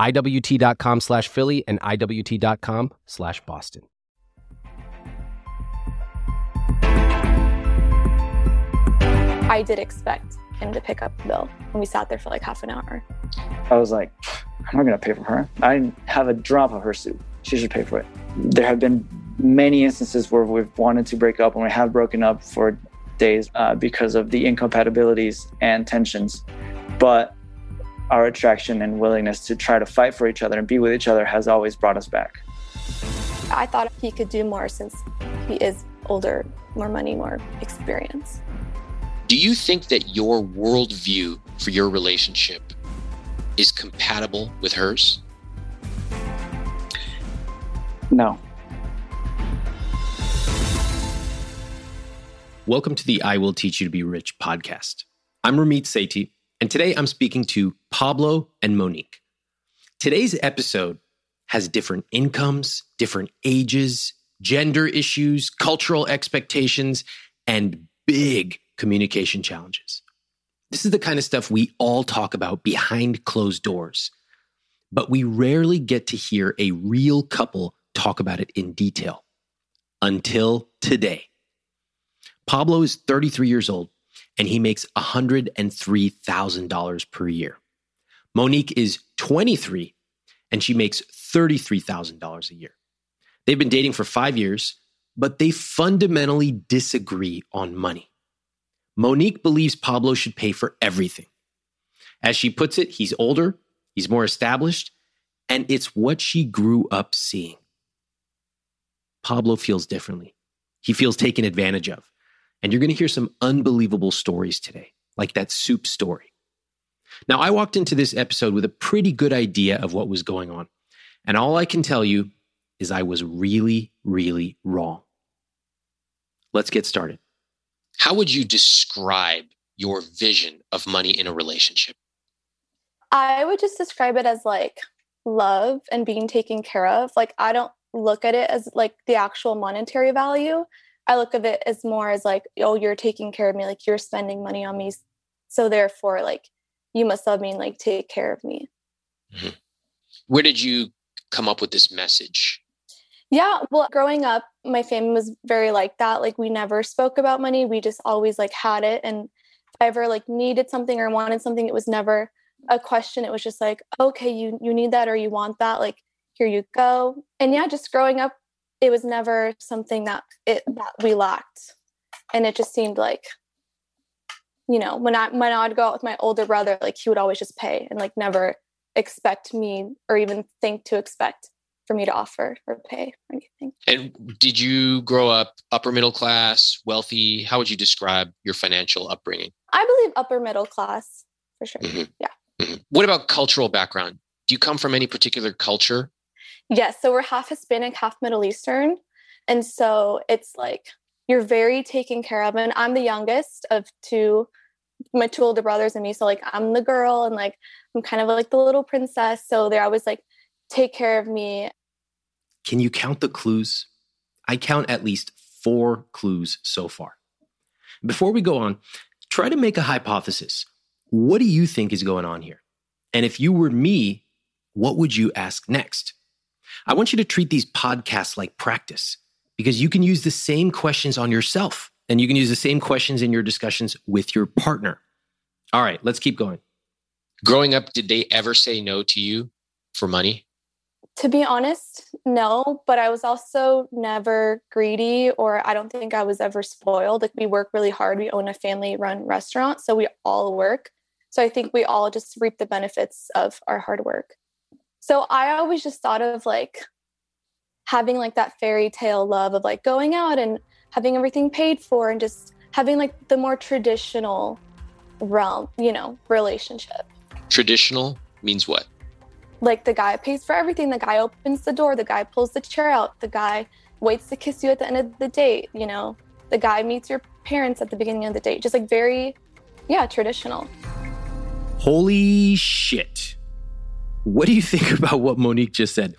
IWT.com slash Philly and IWT.com slash Boston. I did expect him to pick up the bill when we sat there for like half an hour. I was like, I'm not going to pay for her. I didn't have a drop of her soup. She should pay for it. There have been many instances where we've wanted to break up and we have broken up for days uh, because of the incompatibilities and tensions. But our attraction and willingness to try to fight for each other and be with each other has always brought us back. I thought he could do more since he is older, more money, more experience. Do you think that your worldview for your relationship is compatible with hers? No. Welcome to the I Will Teach You to Be Rich podcast. I'm Ramit Sethi, and today I'm speaking to Pablo and Monique. Today's episode has different incomes, different ages, gender issues, cultural expectations, and big communication challenges. This is the kind of stuff we all talk about behind closed doors, but we rarely get to hear a real couple talk about it in detail until today. Pablo is 33 years old and he makes $103,000 per year. Monique is 23 and she makes $33,000 a year. They've been dating for five years, but they fundamentally disagree on money. Monique believes Pablo should pay for everything. As she puts it, he's older, he's more established, and it's what she grew up seeing. Pablo feels differently. He feels taken advantage of. And you're going to hear some unbelievable stories today, like that soup story. Now, I walked into this episode with a pretty good idea of what was going on. And all I can tell you is I was really, really wrong. Let's get started. How would you describe your vision of money in a relationship? I would just describe it as like love and being taken care of. Like, I don't look at it as like the actual monetary value. I look at it as more as like, oh, you're taking care of me, like you're spending money on me. So therefore, like you must love me and like take care of me. Mm-hmm. Where did you come up with this message? Yeah, well, growing up, my family was very like that. Like we never spoke about money. We just always like had it. And if I ever like needed something or wanted something, it was never a question. It was just like, okay, you you need that or you want that. Like here you go. And yeah, just growing up, it was never something that it that we lacked and it just seemed like you know when i when i'd go out with my older brother like he would always just pay and like never expect me or even think to expect for me to offer or pay or anything and did you grow up upper middle class wealthy how would you describe your financial upbringing i believe upper middle class for sure mm-hmm. yeah mm-hmm. what about cultural background do you come from any particular culture Yes. So we're half Hispanic, half Middle Eastern. And so it's like you're very taken care of. And I'm the youngest of two, my two older brothers and me. So like I'm the girl and like I'm kind of like the little princess. So they're always like take care of me. Can you count the clues? I count at least four clues so far. Before we go on, try to make a hypothesis. What do you think is going on here? And if you were me, what would you ask next? I want you to treat these podcasts like practice because you can use the same questions on yourself and you can use the same questions in your discussions with your partner. All right, let's keep going. Growing up, did they ever say no to you for money? To be honest, no, but I was also never greedy or I don't think I was ever spoiled. Like we work really hard. We own a family run restaurant, so we all work. So I think we all just reap the benefits of our hard work. So I always just thought of like having like that fairy tale love of like going out and having everything paid for and just having like the more traditional realm, you know, relationship. Traditional means what? Like the guy pays for everything, the guy opens the door, the guy pulls the chair out, the guy waits to kiss you at the end of the date, you know, the guy meets your parents at the beginning of the date. Just like very, yeah, traditional. Holy shit. What do you think about what Monique just said?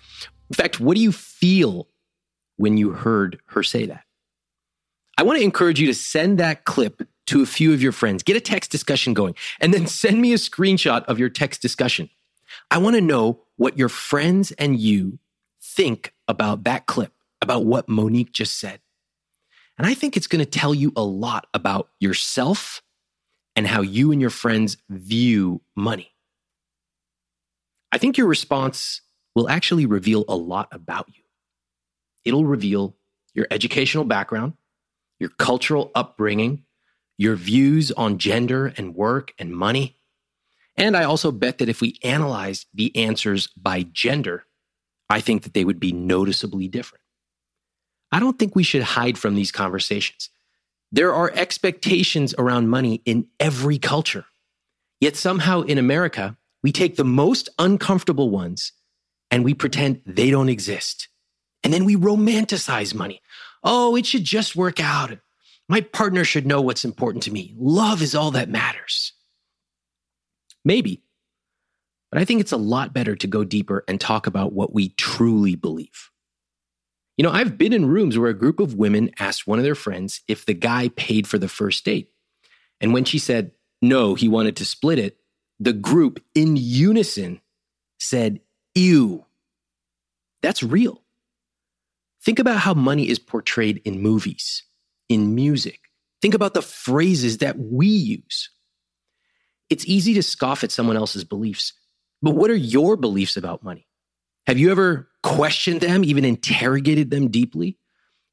In fact, what do you feel when you heard her say that? I want to encourage you to send that clip to a few of your friends. Get a text discussion going and then send me a screenshot of your text discussion. I want to know what your friends and you think about that clip, about what Monique just said. And I think it's going to tell you a lot about yourself and how you and your friends view money. I think your response will actually reveal a lot about you. It'll reveal your educational background, your cultural upbringing, your views on gender and work and money. And I also bet that if we analyzed the answers by gender, I think that they would be noticeably different. I don't think we should hide from these conversations. There are expectations around money in every culture. Yet somehow in America, we take the most uncomfortable ones and we pretend they don't exist. And then we romanticize money. Oh, it should just work out. My partner should know what's important to me. Love is all that matters. Maybe. But I think it's a lot better to go deeper and talk about what we truly believe. You know, I've been in rooms where a group of women asked one of their friends if the guy paid for the first date. And when she said no, he wanted to split it, the group in unison said, Ew. That's real. Think about how money is portrayed in movies, in music. Think about the phrases that we use. It's easy to scoff at someone else's beliefs, but what are your beliefs about money? Have you ever questioned them, even interrogated them deeply?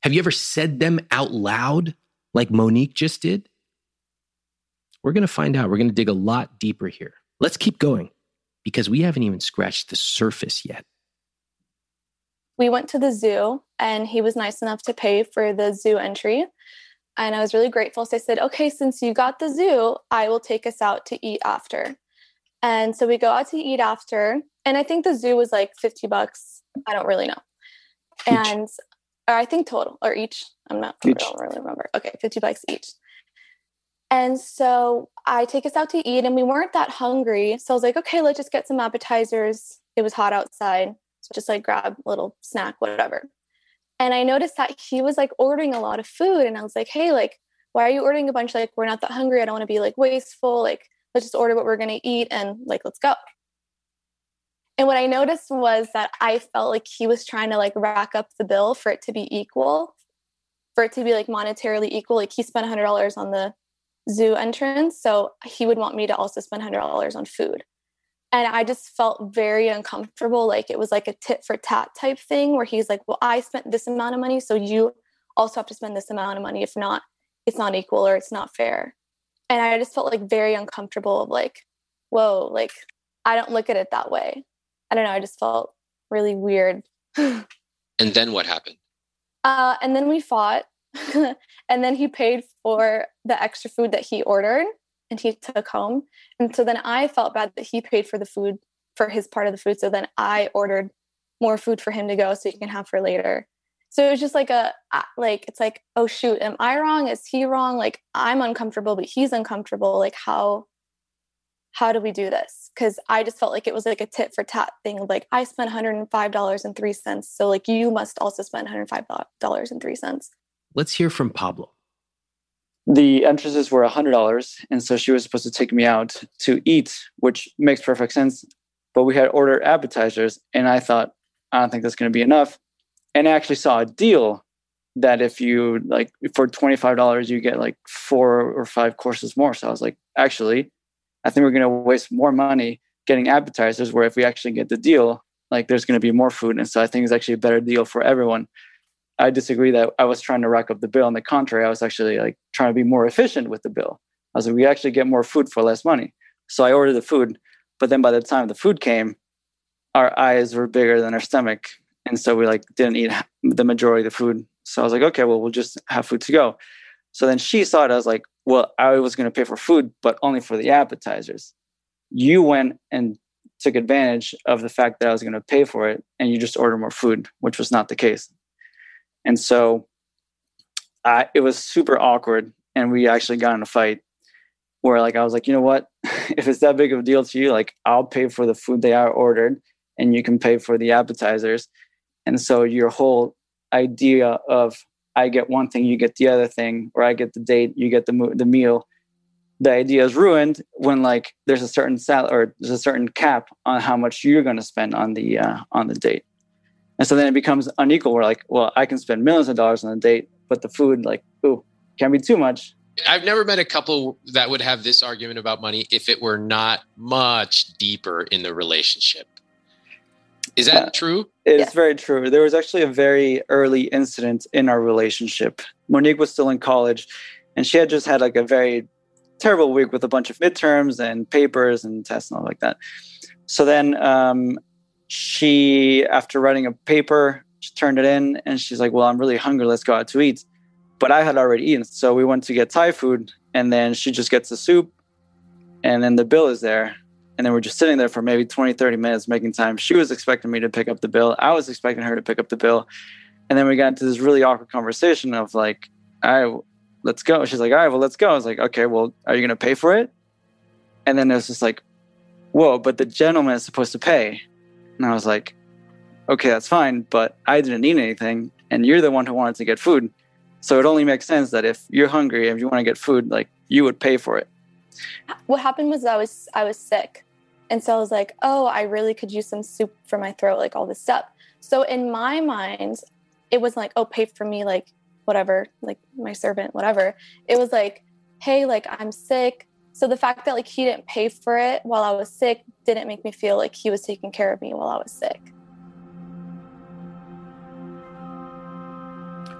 Have you ever said them out loud like Monique just did? We're going to find out. We're going to dig a lot deeper here. Let's keep going because we haven't even scratched the surface yet. We went to the zoo and he was nice enough to pay for the zoo entry. And I was really grateful. So I said, okay, since you got the zoo, I will take us out to eat after. And so we go out to eat after. And I think the zoo was like 50 bucks. I don't really know. Each. And or I think total or each. I'm not, I don't really remember. Okay, 50 bucks each. And so I take us out to eat, and we weren't that hungry. So I was like, okay, let's just get some appetizers. It was hot outside. Just like grab a little snack, whatever. And I noticed that he was like ordering a lot of food. And I was like, hey, like, why are you ordering a bunch? Like, we're not that hungry. I don't want to be like wasteful. Like, let's just order what we're going to eat and like, let's go. And what I noticed was that I felt like he was trying to like rack up the bill for it to be equal, for it to be like monetarily equal. Like, he spent $100 on the zoo entrance. So he would want me to also spend $100 on food. And I just felt very uncomfortable. Like it was like a tit for tat type thing where he's like, well, I spent this amount of money. So you also have to spend this amount of money. If not, it's not equal or it's not fair. And I just felt like very uncomfortable of like, whoa, like I don't look at it that way. I don't know. I just felt really weird. And then what happened? Uh, and then we fought. and then he paid for the extra food that he ordered and he took home. And so then I felt bad that he paid for the food for his part of the food. So then I ordered more food for him to go so he can have for later. So it was just like a like it's like oh shoot, am I wrong? Is he wrong? Like I'm uncomfortable, but he's uncomfortable. Like how how do we do this? Because I just felt like it was like a tit for tat thing. Like I spent $105.03. So like you must also spend $105.03. Let's hear from Pablo. The entrances were $100. And so she was supposed to take me out to eat, which makes perfect sense. But we had ordered appetizers. And I thought, I don't think that's going to be enough. And I actually saw a deal that if you like for $25 you get like four or five courses more so i was like actually i think we're going to waste more money getting appetizers where if we actually get the deal like there's going to be more food and so i think it's actually a better deal for everyone i disagree that i was trying to rack up the bill on the contrary i was actually like trying to be more efficient with the bill i was like we actually get more food for less money so i ordered the food but then by the time the food came our eyes were bigger than our stomach and so we like didn't eat the majority of the food so I was like, okay, well, we'll just have food to go. So then she saw it. I was like, well, I was going to pay for food, but only for the appetizers. You went and took advantage of the fact that I was going to pay for it and you just ordered more food, which was not the case. And so it was super awkward. And we actually got in a fight where, like, I was like, you know what? if it's that big of a deal to you, like, I'll pay for the food they are ordered and you can pay for the appetizers. And so your whole idea of I get one thing, you get the other thing, or I get the date, you get the the meal. The idea is ruined when like there's a certain sal or there's a certain cap on how much you're going to spend on the uh, on the date, and so then it becomes unequal. We're like, well, I can spend millions of dollars on a date, but the food, like, ooh, can't be too much. I've never met a couple that would have this argument about money if it were not much deeper in the relationship. Is that yeah, true? It's yeah. very true. There was actually a very early incident in our relationship. Monique was still in college and she had just had like a very terrible week with a bunch of midterms and papers and tests and all like that. So then um, she, after writing a paper, she turned it in and she's like, Well, I'm really hungry. Let's go out to eat. But I had already eaten. So we went to get Thai food and then she just gets the soup and then the bill is there. And then we're just sitting there for maybe 20 30 minutes making time. She was expecting me to pick up the bill. I was expecting her to pick up the bill. And then we got into this really awkward conversation of like right let's go. She's like all right well let's go. I was like okay well are you going to pay for it? And then it was just like whoa but the gentleman is supposed to pay and i was like okay that's fine but i didn't need anything and you're the one who wanted to get food so it only makes sense that if you're hungry and you want to get food like you would pay for it what happened was i was i was sick and so I was like, oh, I really could use some soup for my throat, like all this stuff. So in my mind, it was like, oh, pay for me, like whatever, like my servant, whatever. It was like, hey, like I'm sick. So the fact that like he didn't pay for it while I was sick didn't make me feel like he was taking care of me while I was sick.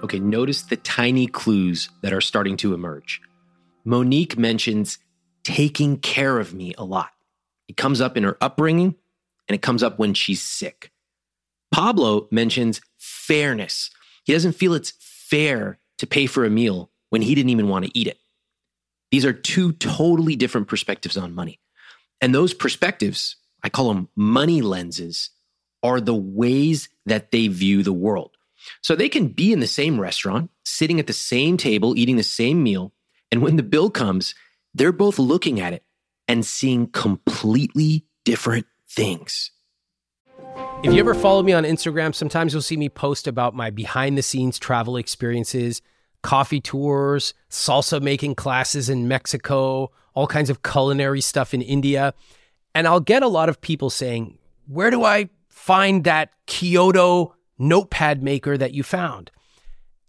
Okay, notice the tiny clues that are starting to emerge. Monique mentions taking care of me a lot. It comes up in her upbringing and it comes up when she's sick. Pablo mentions fairness. He doesn't feel it's fair to pay for a meal when he didn't even want to eat it. These are two totally different perspectives on money. And those perspectives, I call them money lenses, are the ways that they view the world. So they can be in the same restaurant, sitting at the same table, eating the same meal. And when the bill comes, they're both looking at it and seeing completely different things. If you ever follow me on Instagram, sometimes you'll see me post about my behind the scenes travel experiences, coffee tours, salsa making classes in Mexico, all kinds of culinary stuff in India. And I'll get a lot of people saying, Where do I find that Kyoto notepad maker that you found?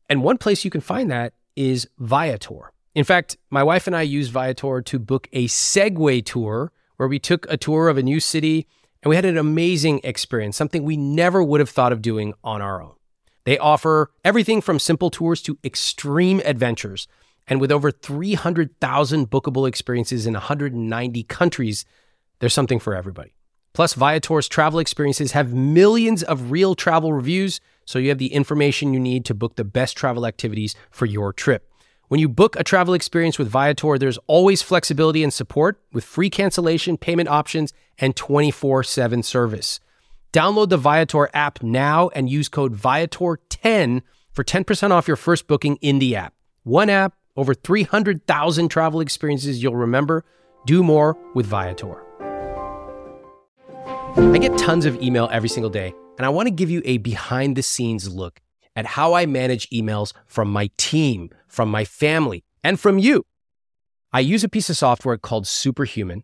And one place you can find that is Viator. In fact, my wife and I used Viator to book a Segway tour where we took a tour of a new city and we had an amazing experience, something we never would have thought of doing on our own. They offer everything from simple tours to extreme adventures. And with over 300,000 bookable experiences in 190 countries, there's something for everybody. Plus, Viator's travel experiences have millions of real travel reviews, so you have the information you need to book the best travel activities for your trip. When you book a travel experience with Viator, there's always flexibility and support with free cancellation, payment options, and 24 7 service. Download the Viator app now and use code Viator10 for 10% off your first booking in the app. One app, over 300,000 travel experiences you'll remember. Do more with Viator. I get tons of email every single day, and I want to give you a behind the scenes look at how I manage emails from my team, from my family, and from you. I use a piece of software called Superhuman,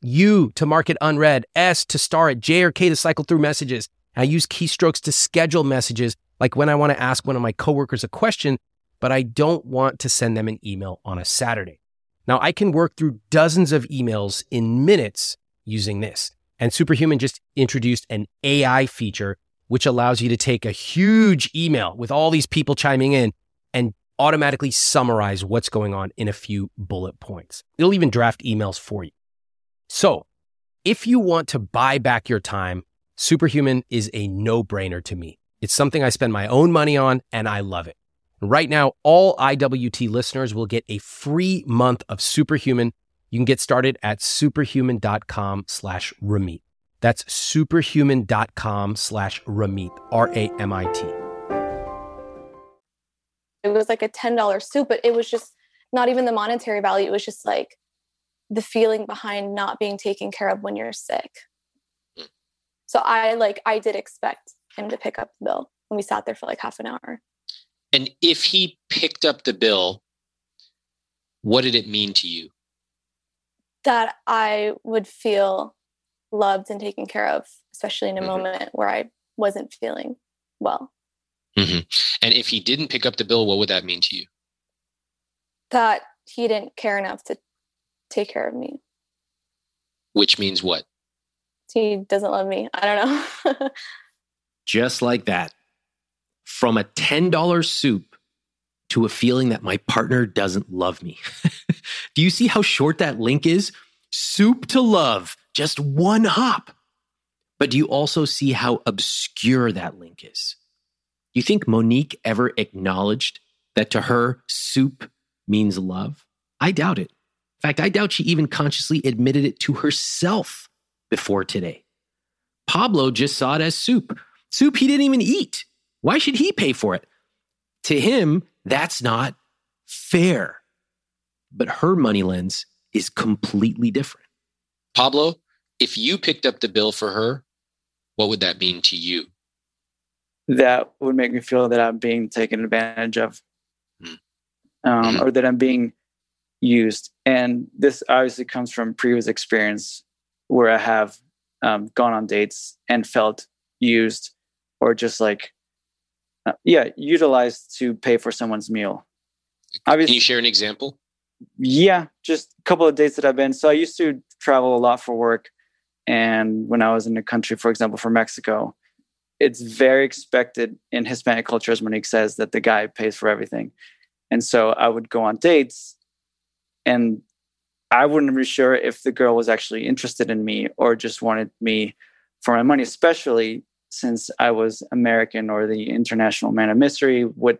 U to mark it unread, S to star it, J or K to cycle through messages. I use keystrokes to schedule messages, like when I want to ask one of my coworkers a question, but I don't want to send them an email on a Saturday. Now, I can work through dozens of emails in minutes using this. And Superhuman just introduced an AI feature which allows you to take a huge email with all these people chiming in and automatically summarize what's going on in a few bullet points. It'll even draft emails for you. So, if you want to buy back your time, Superhuman is a no brainer to me. It's something I spend my own money on and I love it. Right now, all IWT listeners will get a free month of Superhuman. You can get started at superhuman.com slash Ramit. That's superhuman.com slash Ramit, R A M I T. It was like a $10 suit, but it was just not even the monetary value. It was just like the feeling behind not being taken care of when you're sick. So I like, I did expect him to pick up the bill and we sat there for like half an hour. And if he picked up the bill, what did it mean to you? That I would feel loved and taken care of, especially in a mm-hmm. moment where I wasn't feeling well. Mm-hmm. And if he didn't pick up the bill, what would that mean to you? That he didn't care enough to take care of me. Which means what? He doesn't love me. I don't know. Just like that. From a $10 soup to a feeling that my partner doesn't love me. Do you see how short that link is? Soup to love just one hop. But do you also see how obscure that link is? Do you think Monique ever acknowledged that to her, soup means love? I doubt it. In fact, I doubt she even consciously admitted it to herself before today. Pablo just saw it as soup. Soup he didn't even eat. Why should he pay for it? To him, that's not fair. But her money lens is completely different. Pablo, if you picked up the bill for her, what would that mean to you? That would make me feel that I'm being taken advantage of, mm. um, mm or that I'm being used. And this obviously comes from previous experience where I have um, gone on dates and felt used or just like, uh, yeah, utilized to pay for someone's meal. Obviously, Can you share an example? Yeah, just a couple of dates that I've been. So I used to travel a lot for work and when I was in a country, for example, for Mexico, it's very expected in Hispanic culture, as Monique says, that the guy pays for everything. And so I would go on dates and I wouldn't be sure if the girl was actually interested in me or just wanted me for my money, especially since I was American or the international man of mystery. Would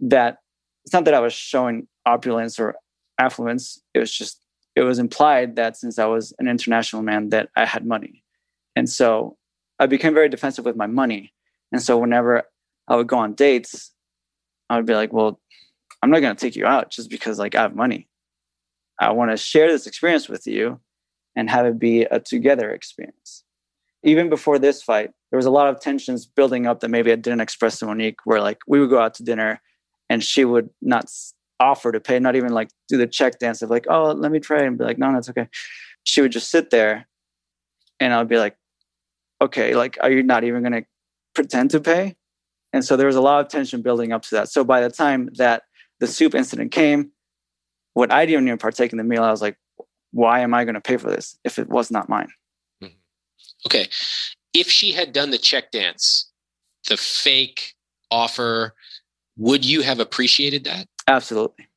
that it's not that I was showing opulence or affluence, it was just it was implied that since I was an international man that I had money. And so I became very defensive with my money. And so whenever I would go on dates, I would be like, well, I'm not going to take you out just because like I have money. I want to share this experience with you and have it be a together experience. Even before this fight, there was a lot of tensions building up that maybe I didn't express to Monique, where like we would go out to dinner and she would not offer to pay, not even like do the check dance of like, oh, let me try and be like, no, that's okay. She would just sit there and I would be like, okay, like, are you not even going to pretend to pay? And so there was a lot of tension building up to that. So by the time that the soup incident came, what I didn't even partake in the meal, I was like, why am I going to pay for this if it was not mine? Mm-hmm. Okay. If she had done the check dance, the fake offer, would you have appreciated that? Absolutely.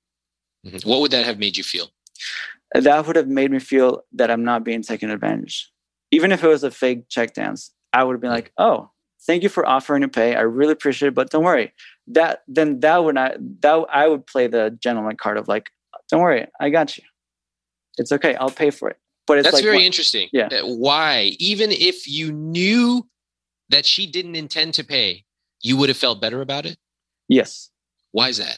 Mm-hmm. What would that have made you feel? that would have made me feel that I'm not being taken advantage. Even if it was a fake check dance, I would have been like, "Oh, thank you for offering to pay. I really appreciate it, but don't worry." That then that would not that I would play the gentleman card of like, "Don't worry, I got you. It's okay. I'll pay for it." But it's That's like very what- interesting. Yeah. Why? Even if you knew that she didn't intend to pay, you would have felt better about it. yes. Why is that?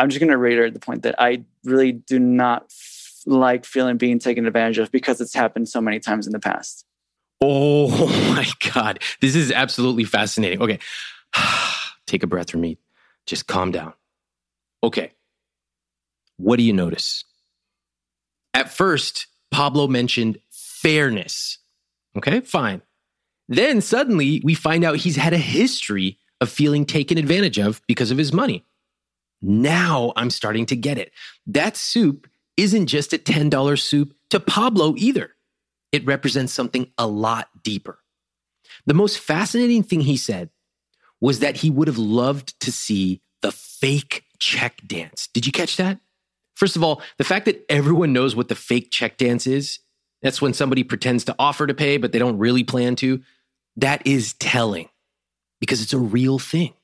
I'm just going to reiterate the point that I really do not f- like feeling being taken advantage of because it's happened so many times in the past. Oh my God. This is absolutely fascinating. Okay. Take a breath, Ramit. Just calm down. Okay. What do you notice? At first, Pablo mentioned fairness. Okay, fine. Then suddenly we find out he's had a history of feeling taken advantage of because of his money. Now I'm starting to get it. That soup isn't just a $10 soup to Pablo either it represents something a lot deeper. The most fascinating thing he said was that he would have loved to see the fake check dance. Did you catch that? First of all, the fact that everyone knows what the fake check dance is, that's when somebody pretends to offer to pay, but they don't really plan to. That is telling because it's a real thing.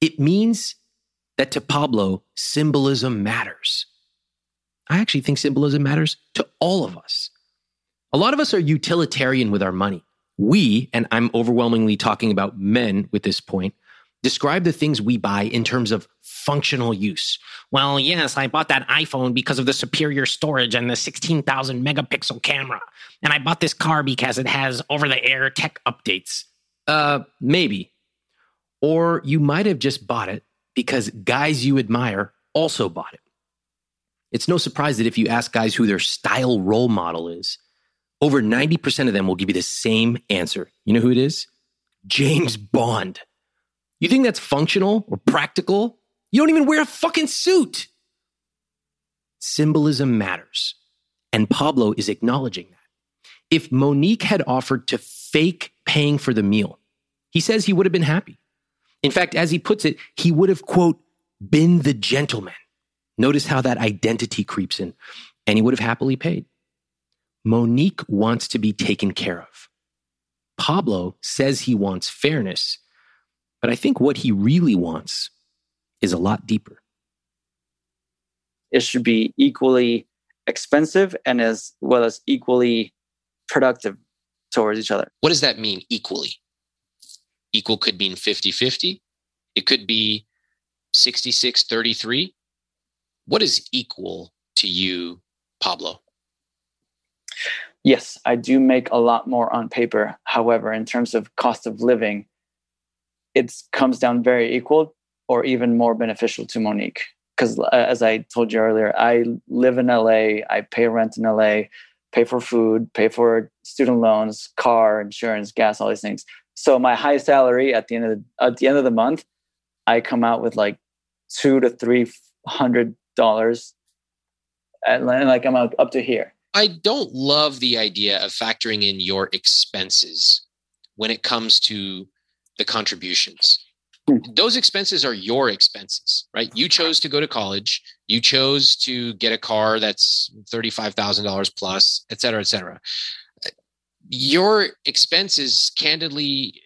It means that to Pablo, symbolism matters. I actually think symbolism matters to all of us. A lot of us are utilitarian with our money. We, and I'm overwhelmingly talking about men with this point, describe the things we buy in terms of functional use. Well, yes, I bought that iPhone because of the superior storage and the 16,000 megapixel camera. And I bought this car because it has over the air tech updates. Uh, maybe. Or you might have just bought it because guys you admire also bought it. It's no surprise that if you ask guys who their style role model is, over 90% of them will give you the same answer. You know who it is? James Bond. You think that's functional or practical? You don't even wear a fucking suit. Symbolism matters. And Pablo is acknowledging that. If Monique had offered to fake paying for the meal, he says he would have been happy. In fact, as he puts it, he would have, quote, been the gentleman. Notice how that identity creeps in, and he would have happily paid. Monique wants to be taken care of. Pablo says he wants fairness, but I think what he really wants is a lot deeper. It should be equally expensive and as well as equally productive towards each other. What does that mean equally? Equal could mean 50 50. It could be 66 33. What is equal to you, Pablo? Yes, I do make a lot more on paper. However, in terms of cost of living, it comes down very equal or even more beneficial to Monique. Because uh, as I told you earlier, I live in LA, I pay rent in LA, pay for food, pay for student loans, car, insurance, gas, all these things. So my high salary at the end of the, at the end of the month, I come out with like two to three hundred dollars, and like I'm up to here. I don't love the idea of factoring in your expenses when it comes to the contributions. Hmm. Those expenses are your expenses, right? You chose to go to college. You chose to get a car that's $35,000 plus, et cetera, et cetera. Your expenses, candidly,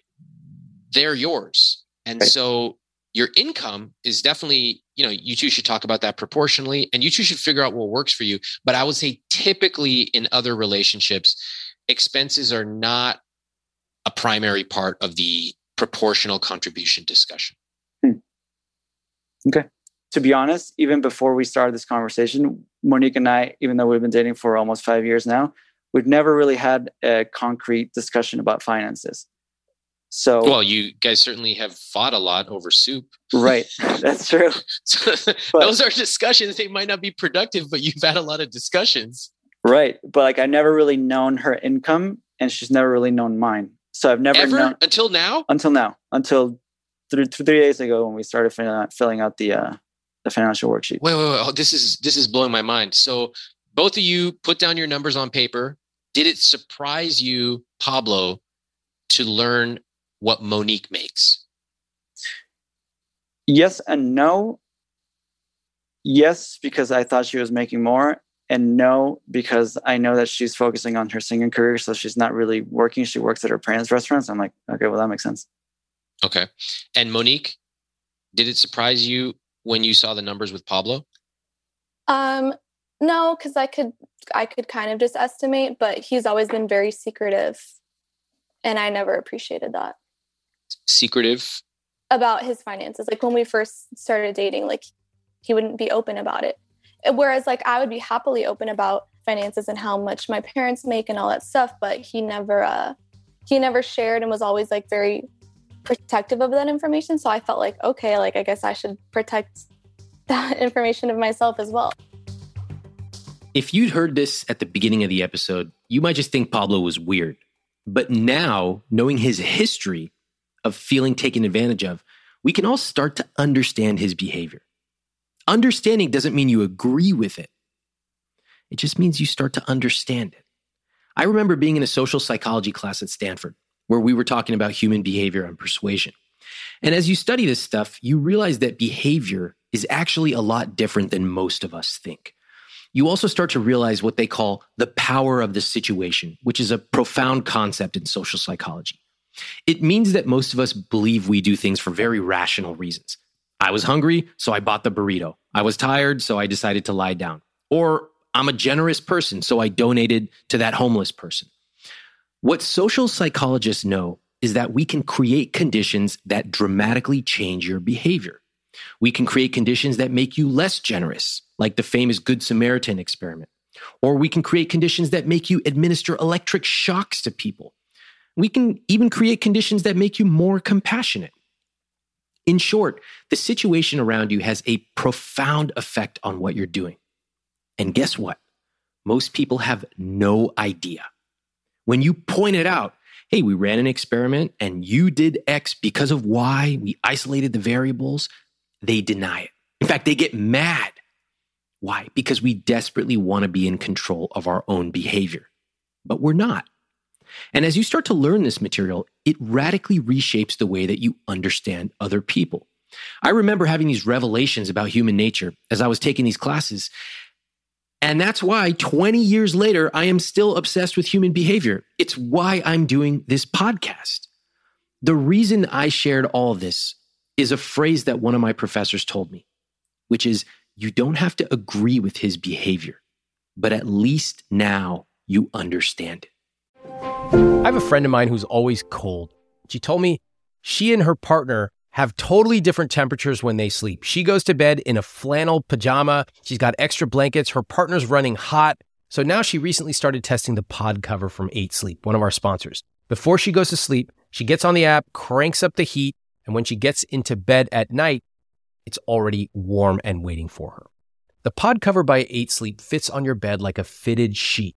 they're yours. And so your income is definitely, you know, you two should talk about that proportionally and you two should figure out what works for you. But I would say typically in other relationships, expenses are not a primary part of the proportional contribution discussion. Hmm. Okay. To be honest, even before we started this conversation, Monique and I, even though we've been dating for almost five years now, we've never really had a concrete discussion about finances. So, Well, you guys certainly have fought a lot over soup. right, that's true. So those are discussions. They might not be productive, but you've had a lot of discussions. Right. But like, I never really known her income and she's never really known mine. So I've never Ever known until now? until now, until three, three days ago when we started filling out, filling out the, uh, the financial worksheet. Wait, wait, wait. Oh, this is this is blowing my mind. So both of you put down your numbers on paper. Did it surprise you, Pablo, to learn what Monique makes? Yes and no. Yes, because I thought she was making more. And no, because I know that she's focusing on her singing career, so she's not really working. She works at her parents' restaurants. I'm like, okay, well that makes sense. Okay. And Monique, did it surprise you when you saw the numbers with Pablo? Um, no, because I could I could kind of just estimate, but he's always been very secretive, and I never appreciated that. Secretive about his finances. Like when we first started dating, like he wouldn't be open about it. Whereas like I would be happily open about finances and how much my parents make and all that stuff, but he never uh he never shared and was always like very protective of that information. So I felt like, okay, like I guess I should protect that information of myself as well. If you'd heard this at the beginning of the episode, you might just think Pablo was weird. But now, knowing his history of feeling taken advantage of, we can all start to understand his behavior. Understanding doesn't mean you agree with it, it just means you start to understand it. I remember being in a social psychology class at Stanford where we were talking about human behavior and persuasion. And as you study this stuff, you realize that behavior is actually a lot different than most of us think. You also start to realize what they call the power of the situation, which is a profound concept in social psychology. It means that most of us believe we do things for very rational reasons. I was hungry, so I bought the burrito. I was tired, so I decided to lie down. Or I'm a generous person, so I donated to that homeless person. What social psychologists know is that we can create conditions that dramatically change your behavior. We can create conditions that make you less generous, like the famous Good Samaritan experiment. Or we can create conditions that make you administer electric shocks to people. We can even create conditions that make you more compassionate. In short, the situation around you has a profound effect on what you're doing. And guess what? Most people have no idea. When you point it out, hey, we ran an experiment and you did X because of Y, we isolated the variables, they deny it. In fact, they get mad. Why? Because we desperately want to be in control of our own behavior, but we're not. And as you start to learn this material, it radically reshapes the way that you understand other people. I remember having these revelations about human nature as I was taking these classes, and that's why 20 years later, I am still obsessed with human behavior. It's why I'm doing this podcast. The reason I shared all this is a phrase that one of my professors told me, which is you don't have to agree with his behavior, but at least now you understand it. I have a friend of mine who's always cold. She told me she and her partner have totally different temperatures when they sleep. She goes to bed in a flannel pajama. She's got extra blankets. Her partner's running hot. So now she recently started testing the pod cover from Eight Sleep, one of our sponsors. Before she goes to sleep, she gets on the app, cranks up the heat, and when she gets into bed at night, it's already warm and waiting for her. The pod cover by Eight Sleep fits on your bed like a fitted sheet,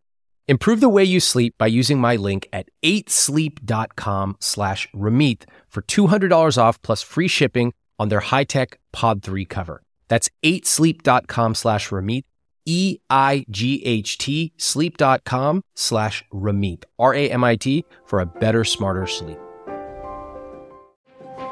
Improve the way you sleep by using my link at 8sleep.com slash Ramit for $200 off plus free shipping on their high-tech Pod 3 cover. That's 8sleep.com slash Ramit, E-I-G-H-T, sleep.com slash Ramit, R-A-M-I-T, for a better, smarter sleep.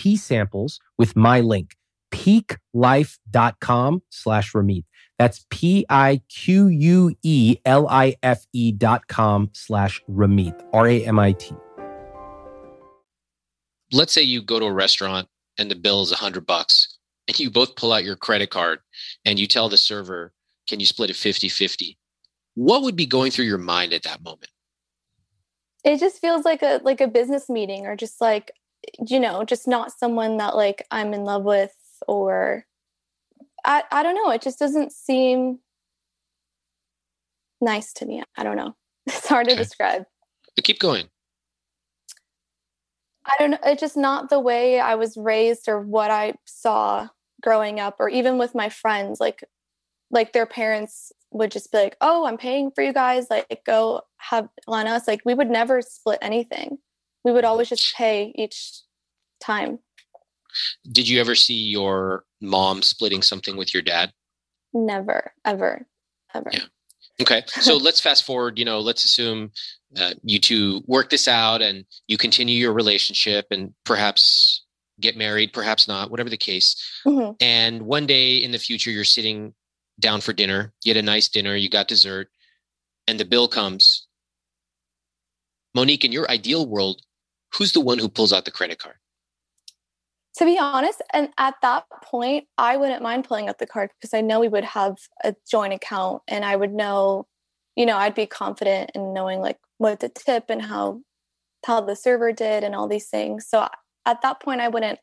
tea samples with my link, piquelife.com slash Ramit. That's P-I-Q-U-E-L-I-F-E dot com slash Ramit, R-A-M-I-T. Let's say you go to a restaurant and the bill is a hundred bucks and you both pull out your credit card and you tell the server, can you split it 50-50? What would be going through your mind at that moment? It just feels like a like a business meeting or just like you know, just not someone that like I'm in love with or I I don't know, it just doesn't seem nice to me. I don't know. It's hard okay. to describe. But keep going. I don't know. It's just not the way I was raised or what I saw growing up, or even with my friends. Like, like their parents would just be like, "Oh, I'm paying for you guys. Like, go have on us." Like, we would never split anything. We would always just pay each time. Did you ever see your mom splitting something with your dad? Never, ever, ever. Yeah. Okay. So let's fast forward. You know, let's assume uh, you two work this out and you continue your relationship and perhaps get married, perhaps not, whatever the case. Mm-hmm. And one day in the future, you're sitting down for dinner, you had a nice dinner, you got dessert, and the bill comes. Monique, in your ideal world, who's the one who pulls out the credit card? To be honest, and at that point, I wouldn't mind pulling out the card because I know we would have a joint account and I would know, you know, I'd be confident in knowing like what to tip and how how the server did and all these things. So at that point I wouldn't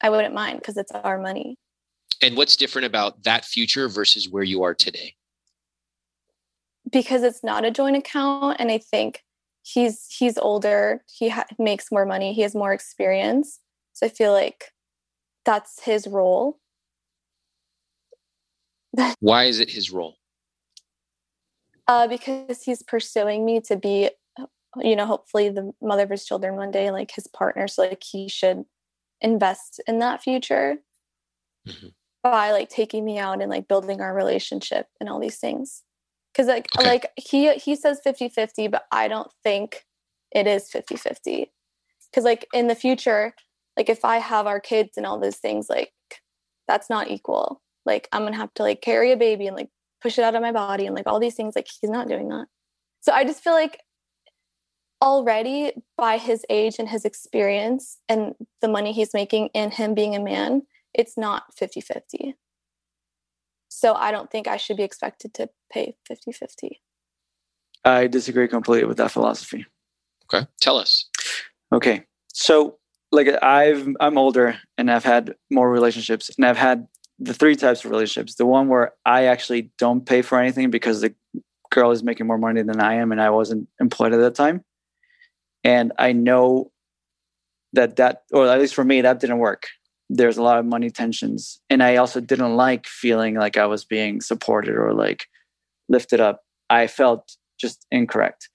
I wouldn't mind because it's our money. And what's different about that future versus where you are today? Because it's not a joint account, and I think he's he's older. He ha- makes more money. He has more experience. So I feel like that's his role. Why is it his role? Uh, because he's pursuing me to be, you know, hopefully the mother of his children one day, like his partner. So like he should invest in that future. Mm-hmm by like taking me out and like building our relationship and all these things because like okay. like he he says 50-50 but i don't think it is 50-50 because like in the future like if i have our kids and all those things like that's not equal like i'm gonna have to like carry a baby and like push it out of my body and like all these things like he's not doing that so i just feel like already by his age and his experience and the money he's making and him being a man it's not 50 50. So I don't think I should be expected to pay 50 50. I disagree completely with that philosophy. Okay. Tell us. Okay. So like I've I'm older and I've had more relationships and I've had the three types of relationships. The one where I actually don't pay for anything because the girl is making more money than I am and I wasn't employed at that time. And I know that that or at least for me that didn't work there's a lot of money tensions. And i also didn't like feeling like i was being supported or like lifted up. I felt just incorrect.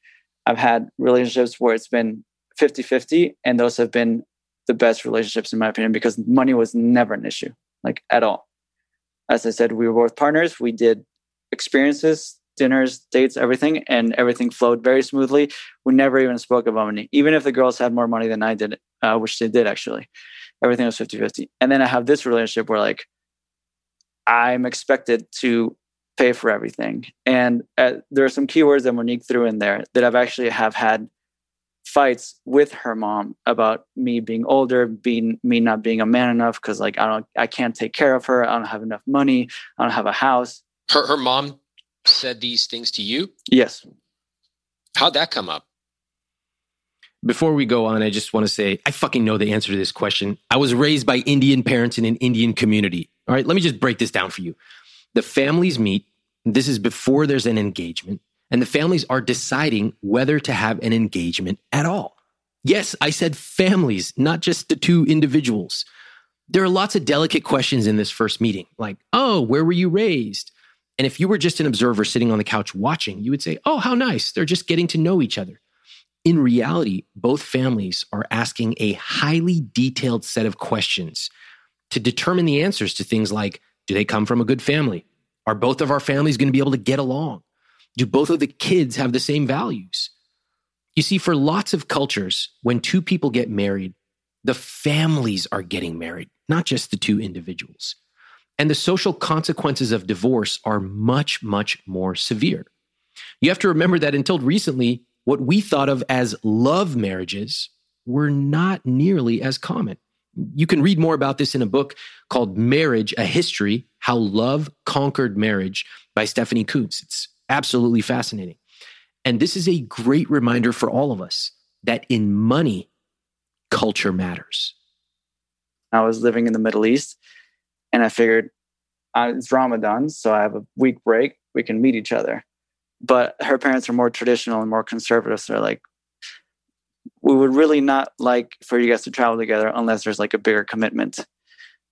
I've had relationships where it's been 50-50 and those have been the best relationships in my opinion because money was never an issue like at all. As i said we were both partners. We did experiences dinners dates everything and everything flowed very smoothly. We never even spoke about money. Even if the girls had more money than i did uh, which they did actually everything was 50 50. And then I have this relationship where like I'm expected to pay for everything. And uh, there are some keywords that Monique threw in there that I've actually have had fights with her mom about me being older, being me not being a man enough because like I don't I can't take care of her. I don't have enough money. I don't have a house. Her her mom said these things to you? Yes. How'd that come up? Before we go on, I just want to say I fucking know the answer to this question. I was raised by Indian parents in an Indian community. All right, let me just break this down for you. The families meet. This is before there's an engagement, and the families are deciding whether to have an engagement at all. Yes, I said families, not just the two individuals. There are lots of delicate questions in this first meeting, like, oh, where were you raised? And if you were just an observer sitting on the couch watching, you would say, oh, how nice. They're just getting to know each other. In reality, both families are asking a highly detailed set of questions to determine the answers to things like do they come from a good family? Are both of our families going to be able to get along? Do both of the kids have the same values? You see, for lots of cultures, when two people get married, the families are getting married, not just the two individuals. And the social consequences of divorce are much, much more severe. You have to remember that until recently, what we thought of as love marriages were not nearly as common. You can read more about this in a book called Marriage, a History How Love Conquered Marriage by Stephanie Coontz. It's absolutely fascinating. And this is a great reminder for all of us that in money, culture matters. I was living in the Middle East and I figured uh, it's Ramadan, so I have a week break. We can meet each other. But her parents are more traditional and more conservative. So they're like, we would really not like for you guys to travel together unless there's like a bigger commitment.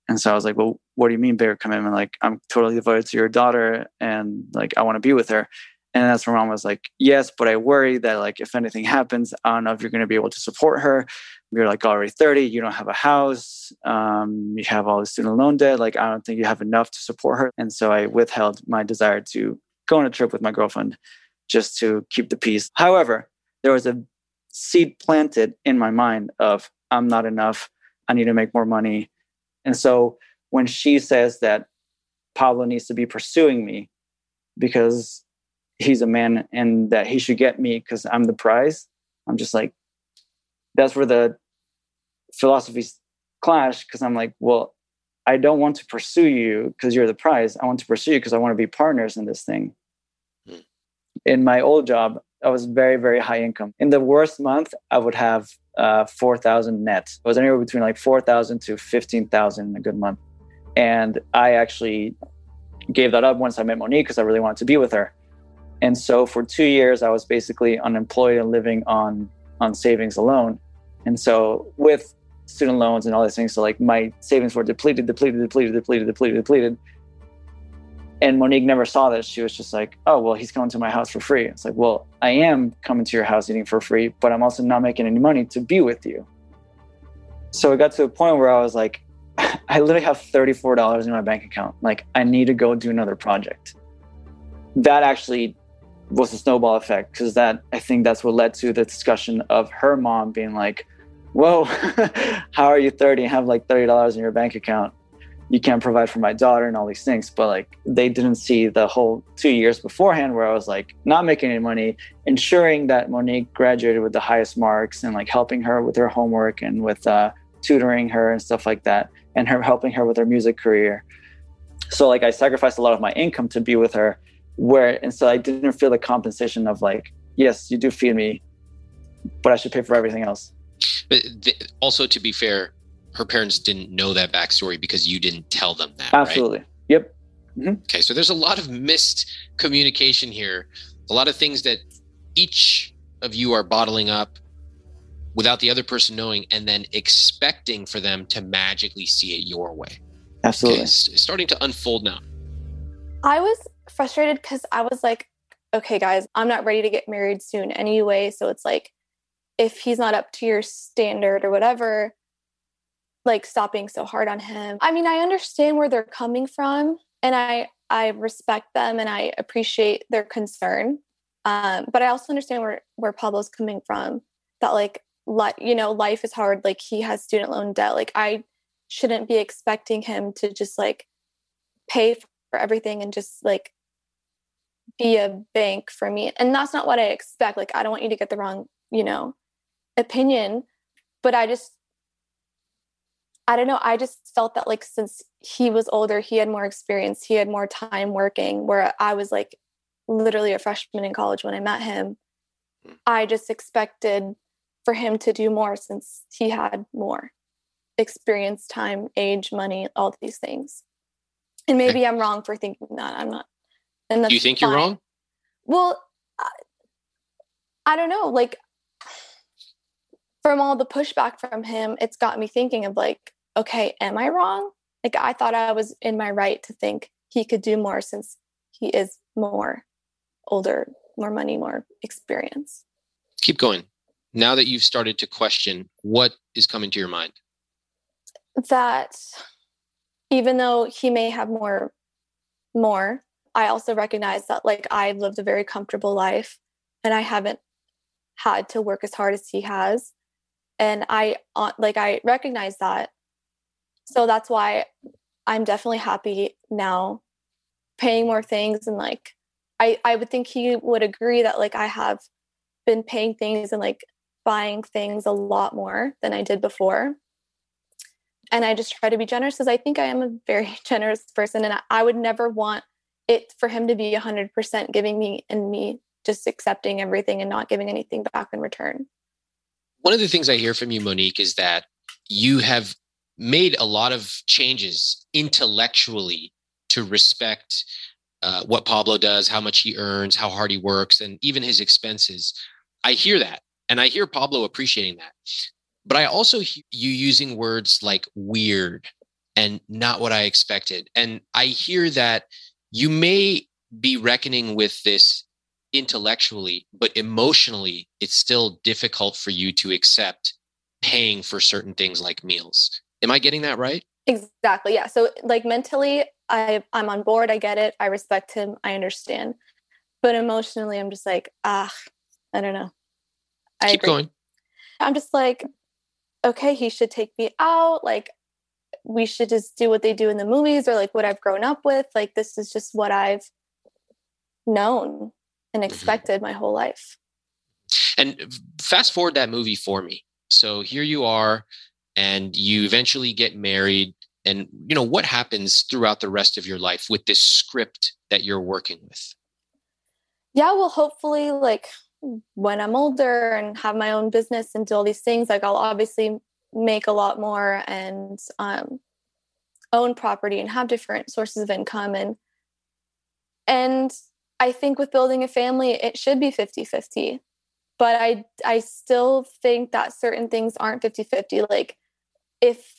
And so I was like, well, what do you mean bigger commitment? Like, I'm totally devoted to your daughter and like, I want to be with her. And that's when mom was like, yes, but I worry that like if anything happens, I don't know if you're going to be able to support her. You're like already 30, you don't have a house, um, you have all the student loan debt. Like I don't think you have enough to support her. And so I withheld my desire to go on a trip with my girlfriend just to keep the peace. However, there was a seed planted in my mind of I'm not enough. I need to make more money. And so when she says that Pablo needs to be pursuing me because he's a man and that he should get me because I'm the prize. I'm just like, that's where the philosophies clash because I'm like, well, I don't want to pursue you because you're the prize. I want to pursue you because I want to be partners in this thing. Hmm. In my old job, I was very, very high income. In the worst month, I would have uh, 4,000 net. It was anywhere between like 4,000 to 15,000 in a good month. And I actually gave that up once I met Monique because I really wanted to be with her. And so for two years, I was basically unemployed and living on on savings alone. And so with student loans and all these things, so like my savings were depleted, depleted, depleted, depleted, depleted, depleted. And Monique never saw this. She was just like, "Oh, well, he's coming to my house for free." It's like, "Well, I am coming to your house eating for free, but I'm also not making any money to be with you." So it got to a point where I was like, I literally have $34 in my bank account. Like, I need to go do another project. That actually was a snowball effect because that I think that's what led to the discussion of her mom being like, "Whoa, how are you 30 and have like $30 in your bank account? You can't provide for my daughter and all these things." But like they didn't see the whole two years beforehand where I was like not making any money, ensuring that Monique graduated with the highest marks and like helping her with her homework and with uh, tutoring her and stuff like that, and her helping her with her music career. So like I sacrificed a lot of my income to be with her where and so I didn't feel the compensation of like, yes, you do feed me, but I should pay for everything else. But th- also, to be fair, her parents didn't know that backstory because you didn't tell them that. Absolutely. Right? Yep. Mm-hmm. Okay, so there's a lot of missed communication here, a lot of things that each of you are bottling up without the other person knowing, and then expecting for them to magically see it your way. Absolutely. Okay, it's starting to unfold now. I was frustrated because I was like, okay, guys, I'm not ready to get married soon anyway. So it's like, if he's not up to your standard or whatever, like stop being so hard on him. I mean, I understand where they're coming from and I I respect them and I appreciate their concern. Um, but I also understand where where Pablo's coming from. That like li- you know, life is hard. Like he has student loan debt. Like I shouldn't be expecting him to just like pay for everything and just like be a bank for me. And that's not what I expect. Like, I don't want you to get the wrong, you know, opinion, but I just, I don't know. I just felt that like since he was older, he had more experience, he had more time working, where I was like literally a freshman in college when I met him. Hmm. I just expected for him to do more since he had more experience, time, age, money, all these things. And maybe I'm wrong for thinking that. I'm not and Do you think fine. you're wrong? Well, I, I don't know. Like, from all the pushback from him, it's got me thinking of like, okay, am I wrong? Like I thought I was in my right to think he could do more since he is more older, more money, more experience. Keep going. Now that you've started to question, what is coming to your mind? That even though he may have more more, I also recognize that like I've lived a very comfortable life and I haven't had to work as hard as he has. And I uh, like I recognize that. So that's why I'm definitely happy now paying more things and like I I would think he would agree that like I have been paying things and like buying things a lot more than I did before. And I just try to be generous because I think I am a very generous person and I, I would never want it for him to be 100% giving me and me just accepting everything and not giving anything back in return. One of the things I hear from you, Monique, is that you have made a lot of changes intellectually to respect uh, what Pablo does, how much he earns, how hard he works, and even his expenses. I hear that. And I hear Pablo appreciating that. But I also hear you using words like weird and not what I expected. And I hear that you may be reckoning with this intellectually, but emotionally, it's still difficult for you to accept paying for certain things like meals. Am I getting that right? Exactly. Yeah. So like mentally, I I'm on board. I get it. I respect him. I understand. But emotionally, I'm just like, ah, I don't know. I Keep agree. going. I'm just like, okay, he should take me out. Like, we should just do what they do in the movies or like what I've grown up with. Like, this is just what I've known and mm-hmm. expected mm-hmm. my whole life. And fast forward that movie for me. So here you are, and you eventually get married. And you know what happens throughout the rest of your life with this script that you're working with? Yeah, well, hopefully, like when I'm older and have my own business and do all these things, like I'll obviously make a lot more and um, own property and have different sources of income and and I think with building a family, it should be 50 50. But I, I still think that certain things aren't 50 50. Like if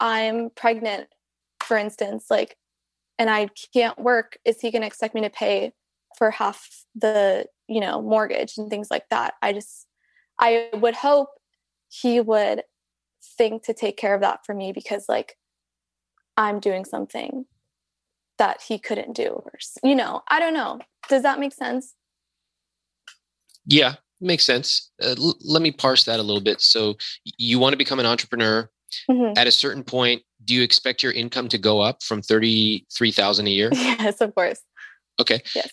I'm pregnant, for instance, like, and I can't work, is he going to expect me to pay for half the you know mortgage and things like that i just i would hope he would think to take care of that for me because like i'm doing something that he couldn't do or you know i don't know does that make sense yeah makes sense uh, l- let me parse that a little bit so you want to become an entrepreneur mm-hmm. at a certain point do you expect your income to go up from 33000 a year yes of course Okay. Yes.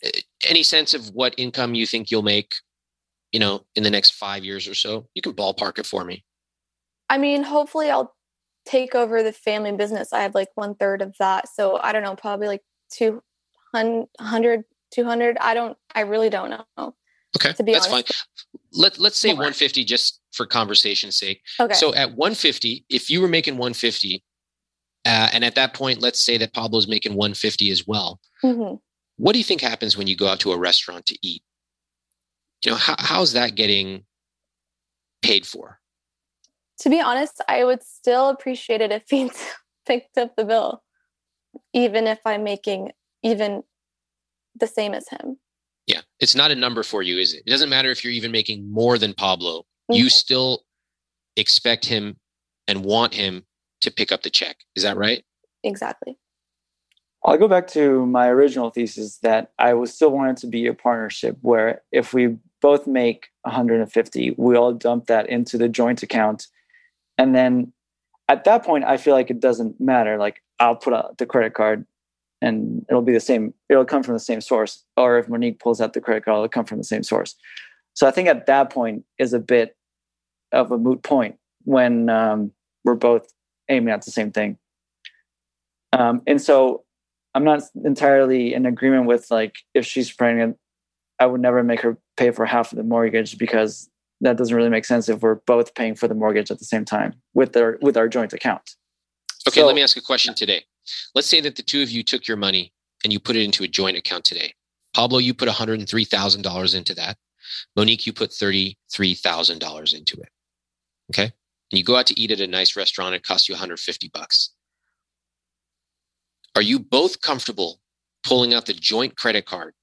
Any sense of what income you think you'll make, you know, in the next five years or so? You can ballpark it for me. I mean, hopefully I'll take over the family business. I have like one third of that. So I don't know, probably like 200, 200. I don't, I really don't know. Okay. To be That's honest. fine. Let, let's say More. 150 just for conversation's sake. Okay. So at 150, if you were making 150, uh, and at that point, let's say that Pablo's making 150 as well. Mm-hmm. What do you think happens when you go out to a restaurant to eat? You know, how, how's that getting paid for? To be honest, I would still appreciate it if he picked up the bill, even if I'm making even the same as him. Yeah, it's not a number for you, is it? It doesn't matter if you're even making more than Pablo. Mm-hmm. You still expect him and want him to pick up the check. Is that right? Exactly. I'll go back to my original thesis that I was still wanted to be a partnership where if we both make 150, we all dump that into the joint account. And then at that point, I feel like it doesn't matter. Like I'll put out the credit card and it'll be the same, it'll come from the same source. Or if Monique pulls out the credit card, it'll come from the same source. So I think at that point is a bit of a moot point when um, we're both aiming at the same thing. Um, and so I'm not entirely in agreement with like if she's pregnant, I would never make her pay for half of the mortgage because that doesn't really make sense if we're both paying for the mortgage at the same time with our with our joint account. Okay, so, let me ask a question today. Let's say that the two of you took your money and you put it into a joint account today. Pablo, you put $103,000 into that. Monique, you put $33,000 into it. Okay. And you go out to eat at a nice restaurant, it costs you 150 bucks. Are you both comfortable pulling out the joint credit card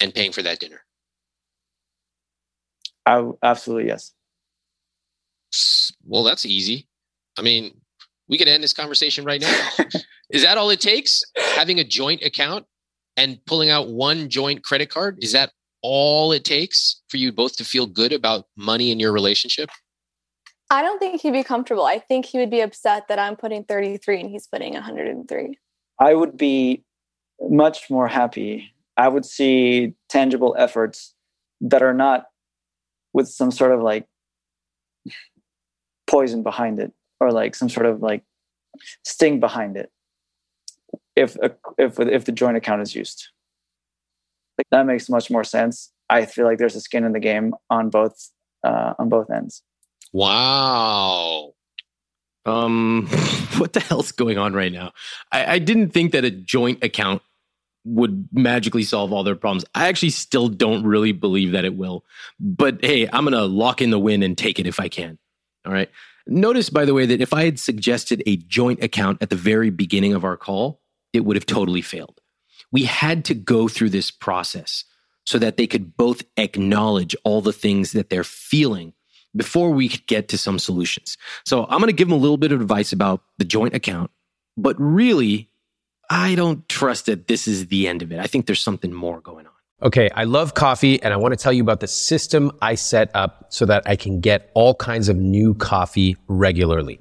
and paying for that dinner? I, absolutely yes. Well, that's easy. I mean, we could end this conversation right now. Is that all it takes? Having a joint account and pulling out one joint credit card? Is that all it takes for you both to feel good about money in your relationship? I don't think he'd be comfortable. I think he would be upset that I'm putting 33 and he's putting 103. I would be much more happy. I would see tangible efforts that are not with some sort of like poison behind it or like some sort of like sting behind it if if if the joint account is used. Like that makes much more sense. I feel like there's a skin in the game on both uh, on both ends. Wow. Um what the hell's going on right now? I, I didn't think that a joint account would magically solve all their problems. I actually still don't really believe that it will. But hey, I'm going to lock in the win and take it if I can. All right. Notice, by the way, that if I had suggested a joint account at the very beginning of our call, it would have totally failed. We had to go through this process so that they could both acknowledge all the things that they're feeling before we could get to some solutions. So I'm going to give them a little bit of advice about the joint account, but really, I don't trust that this is the end of it. I think there's something more going on. Okay, I love coffee and I want to tell you about the system I set up so that I can get all kinds of new coffee regularly.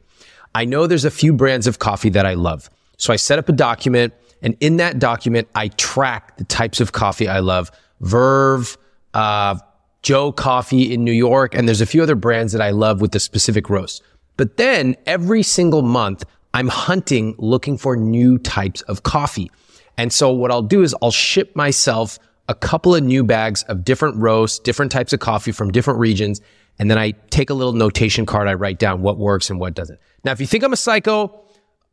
I know there's a few brands of coffee that I love. So I set up a document and in that document, I track the types of coffee I love. Verve, uh, Joe Coffee in New York, and there's a few other brands that I love with the specific roast. But then every single month, I'm hunting looking for new types of coffee. And so what I'll do is I'll ship myself a couple of new bags of different roasts, different types of coffee from different regions. And then I take a little notation card. I write down what works and what doesn't. Now, if you think I'm a psycho,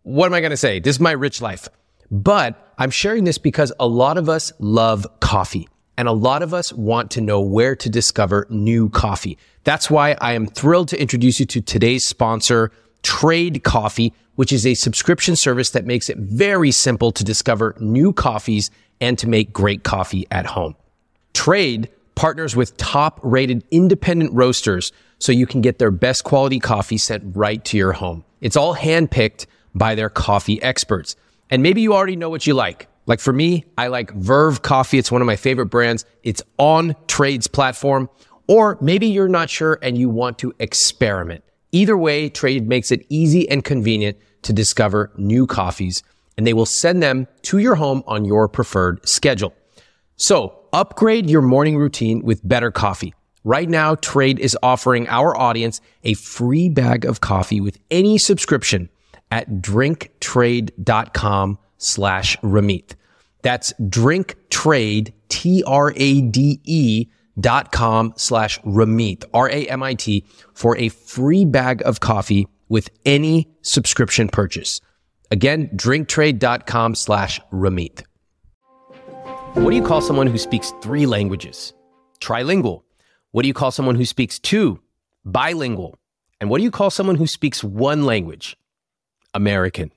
what am I going to say? This is my rich life. But I'm sharing this because a lot of us love coffee and a lot of us want to know where to discover new coffee. That's why I am thrilled to introduce you to today's sponsor, Trade Coffee, which is a subscription service that makes it very simple to discover new coffees and to make great coffee at home. Trade partners with top rated independent roasters so you can get their best quality coffee sent right to your home. It's all handpicked by their coffee experts. And maybe you already know what you like. Like for me, I like Verve coffee. It's one of my favorite brands. It's on Trade's platform. Or maybe you're not sure and you want to experiment. Either way, Trade makes it easy and convenient to discover new coffees and they will send them to your home on your preferred schedule. So upgrade your morning routine with better coffee. Right now, Trade is offering our audience a free bag of coffee with any subscription at drinktrade.com slash Ramit. That's drinktrade, T-R-A-D-E dot com slash Ramit, R-A-M-I-T, for a free bag of coffee with any subscription purchase. Again, drinktrade.com slash Ramit. What do you call someone who speaks three languages? Trilingual. What do you call someone who speaks two? Bilingual. And what do you call someone who speaks one language? American.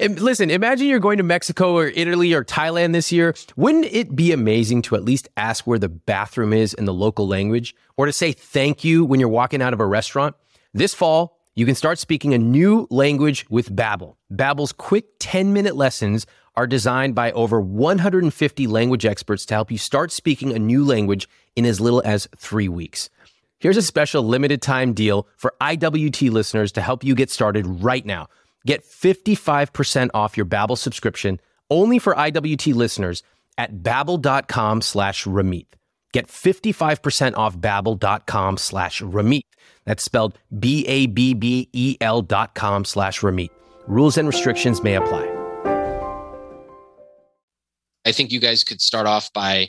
Listen, imagine you're going to Mexico or Italy or Thailand this year. Wouldn't it be amazing to at least ask where the bathroom is in the local language or to say thank you when you're walking out of a restaurant? This fall, you can start speaking a new language with Babbel. Babbel's quick 10-minute lessons are designed by over 150 language experts to help you start speaking a new language in as little as 3 weeks. Here's a special limited time deal for IWT listeners to help you get started right now. Get 55% off your Babbel subscription only for IWT listeners at babbel.com slash Ramit. Get 55% off babbel.com slash Ramit. That's spelled B-A-B-B-E-L dot com slash Ramit. Rules and restrictions may apply. I think you guys could start off by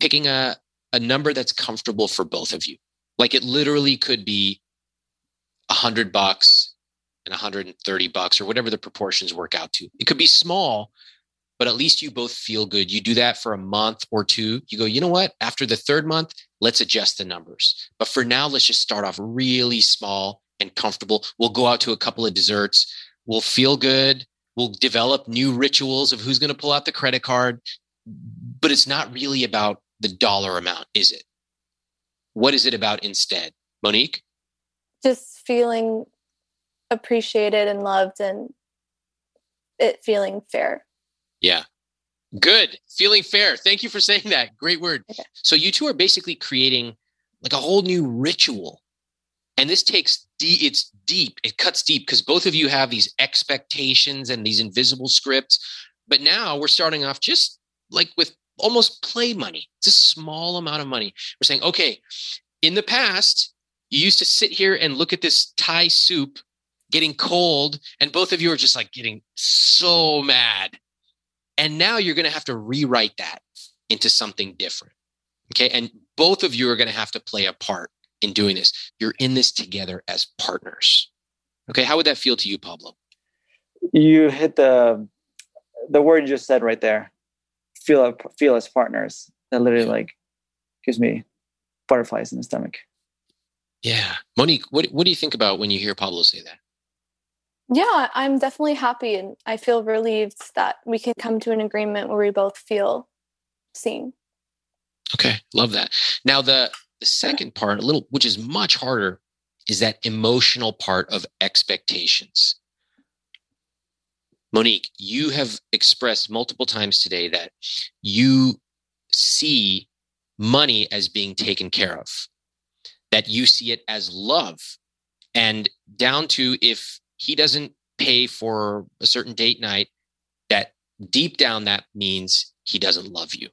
picking a, a number that's comfortable for both of you. Like it literally could be a hundred bucks and 130 bucks or whatever the proportions work out to. It could be small, but at least you both feel good. You do that for a month or two. You go, you know what? After the third month, let's adjust the numbers. But for now, let's just start off really small and comfortable. We'll go out to a couple of desserts. We'll feel good. We'll develop new rituals of who's going to pull out the credit card. But it's not really about the dollar amount, is it? What is it about instead? Monique? Just feeling appreciated and loved and it feeling fair. Yeah. Good. Feeling fair. Thank you for saying that. Great word. Okay. So you two are basically creating like a whole new ritual. And this takes deep, it's deep. It cuts deep because both of you have these expectations and these invisible scripts. But now we're starting off just like with almost play money. It's a small amount of money. We're saying, okay, in the past, you used to sit here and look at this Thai soup getting cold, and both of you are just like getting so mad. And now you're going to have to rewrite that into something different. Okay. And both of you are going to have to play a part in doing this. You're in this together as partners. Okay. How would that feel to you, Pablo? You hit the the word you just said right there. Feel feel as partners. That literally like gives me butterflies in the stomach. Yeah. Monique, what what do you think about when you hear Pablo say that? Yeah, I'm definitely happy and I feel relieved that we can come to an agreement where we both feel seen. Okay, love that. Now the the second part, a little which is much harder, is that emotional part of expectations. Monique, you have expressed multiple times today that you see money as being taken care of, that you see it as love, and down to if he doesn't pay for a certain date night, that deep down that means he doesn't love you.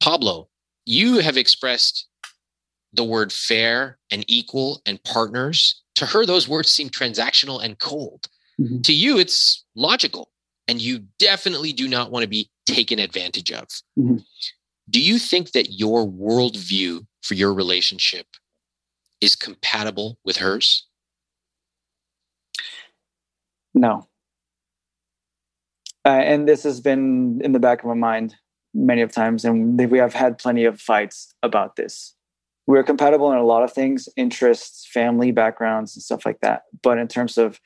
Pablo, you have expressed the word fair and equal and partners. To her, those words seem transactional and cold. Mm-hmm. To you, it's logical. And you definitely do not want to be taken advantage of. Mm-hmm. Do you think that your worldview for your relationship is compatible with hers? No. Uh, and this has been in the back of my mind many of times, and we have had plenty of fights about this. We're compatible in a lot of things, interests, family backgrounds, and stuff like that. But in terms of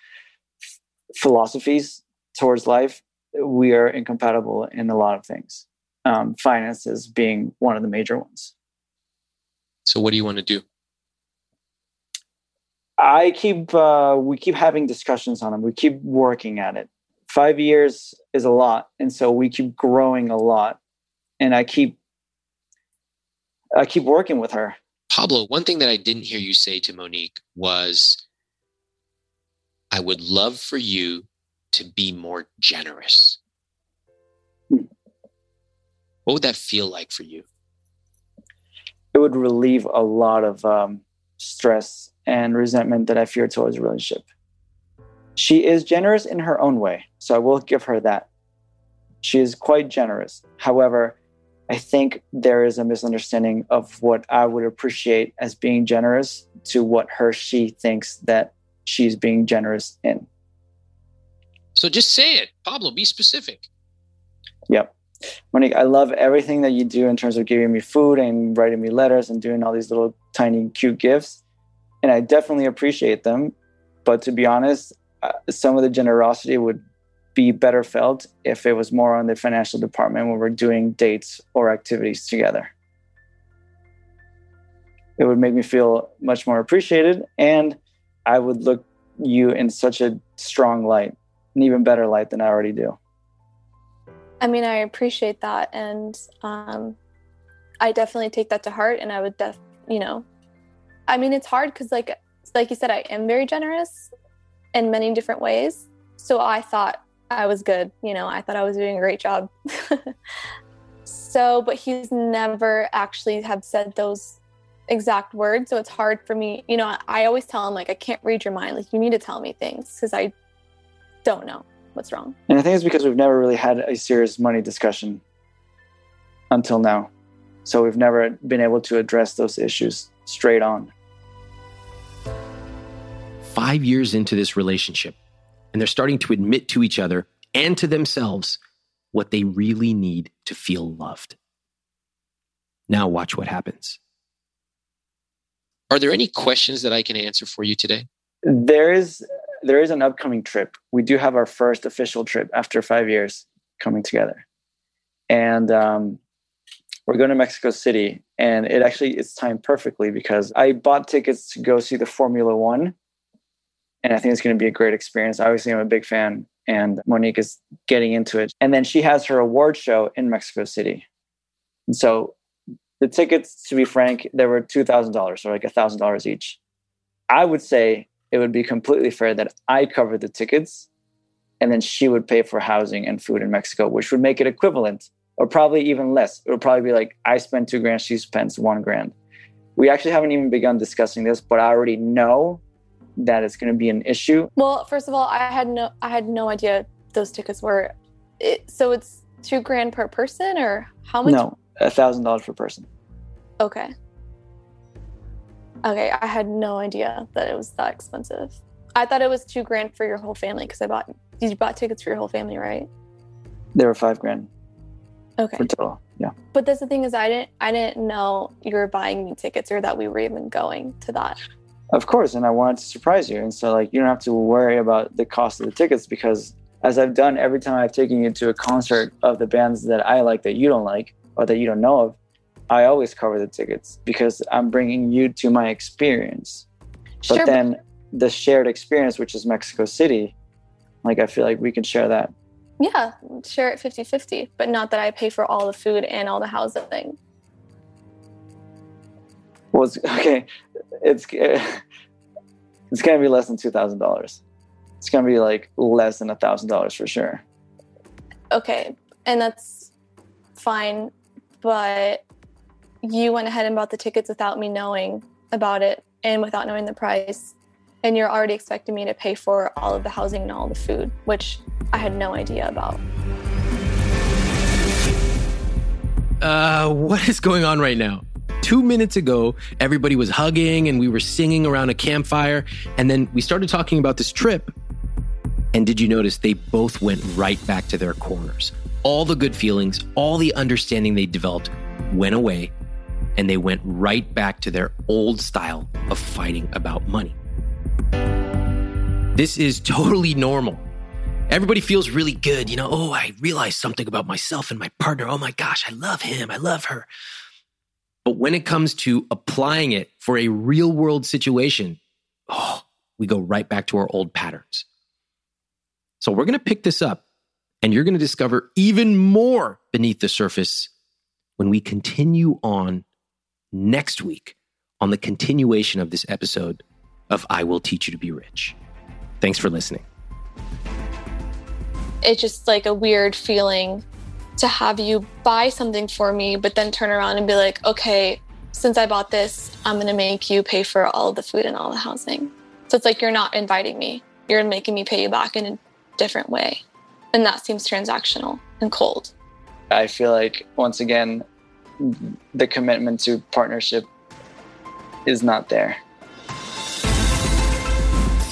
philosophies towards life, we are incompatible in a lot of things. Um, finances being one of the major ones. So, what do you want to do? I keep uh, we keep having discussions on them. We keep working at it. Five years is a lot, and so we keep growing a lot. And I keep I keep working with her. Pablo, one thing that I didn't hear you say to Monique was, "I would love for you to be more generous." Hmm. What would that feel like for you? It would relieve a lot of um, stress and resentment that I fear towards a relationship. She is generous in her own way, so I will give her that. She is quite generous. However, I think there is a misunderstanding of what I would appreciate as being generous to what her she thinks that she's being generous in. So just say it, Pablo, be specific. Yep. Monique, I love everything that you do in terms of giving me food and writing me letters and doing all these little tiny cute gifts and I definitely appreciate them. But to be honest, uh, some of the generosity would be better felt if it was more on the financial department when we're doing dates or activities together. It would make me feel much more appreciated, and I would look you in such a strong light, an even better light than I already do. I mean, I appreciate that, and um, I definitely take that to heart, and I would, def- you know, I mean, it's hard because, like, like you said, I am very generous in many different ways. So I thought I was good. You know, I thought I was doing a great job. so, but he's never actually have said those exact words. So it's hard for me. You know, I always tell him like, I can't read your mind. Like, you need to tell me things because I don't know what's wrong. And I think it's because we've never really had a serious money discussion until now. So we've never been able to address those issues straight on. Five years into this relationship, and they're starting to admit to each other and to themselves what they really need to feel loved. Now, watch what happens. Are there any questions that I can answer for you today? There is there is an upcoming trip. We do have our first official trip after five years coming together, and um, we're going to Mexico City. And it actually is timed perfectly because I bought tickets to go see the Formula One, and I think it's going to be a great experience. Obviously, I'm a big fan, and Monique is getting into it. And then she has her award show in Mexico City, and so the tickets, to be frank, they were two thousand dollars, or like thousand dollars each. I would say it would be completely fair that I cover the tickets and then she would pay for housing and food in Mexico, which would make it equivalent or probably even less. It would probably be like I spent two grand, she spends one grand. We actually haven't even begun discussing this, but I already know that it's going to be an issue. Well, first of all, I had no I had no idea those tickets were it, so it's 2 grand per person or how much? No, a thousand dollars per person. Okay. Okay, I had no idea that it was that expensive. I thought it was 2 grand for your whole family because I bought you bought tickets for your whole family, right? They were five grand Okay. for total. Yeah. But that's the thing is I didn't I didn't know you were buying me tickets or that we were even going to that. Of course, and I wanted to surprise you. And so like you don't have to worry about the cost of the tickets because as I've done every time I've taken you to a concert of the bands that I like that you don't like or that you don't know of, I always cover the tickets because I'm bringing you to my experience. But Sure, then the shared experience, which is Mexico City, like I feel like we can share that. Yeah, share it 50-50, but not that I pay for all the food and all the housing. Well, it's, okay, it's it's gonna be less than two thousand dollars. It's gonna be like less than a thousand dollars for sure. Okay, and that's fine, but you went ahead and bought the tickets without me knowing about it and without knowing the price. And you're already expecting me to pay for all of the housing and all the food, which I had no idea about. Uh, what is going on right now? Two minutes ago, everybody was hugging and we were singing around a campfire. And then we started talking about this trip. And did you notice they both went right back to their corners? All the good feelings, all the understanding they developed went away. And they went right back to their old style of fighting about money. This is totally normal. Everybody feels really good. You know, oh, I realized something about myself and my partner. Oh my gosh, I love him. I love her. But when it comes to applying it for a real world situation, oh, we go right back to our old patterns. So we're going to pick this up and you're going to discover even more beneath the surface when we continue on next week on the continuation of this episode of I Will Teach You to Be Rich. Thanks for listening. It's just like a weird feeling to have you buy something for me, but then turn around and be like, okay, since I bought this, I'm going to make you pay for all the food and all the housing. So it's like you're not inviting me, you're making me pay you back in a different way. And that seems transactional and cold. I feel like once again, the commitment to partnership is not there.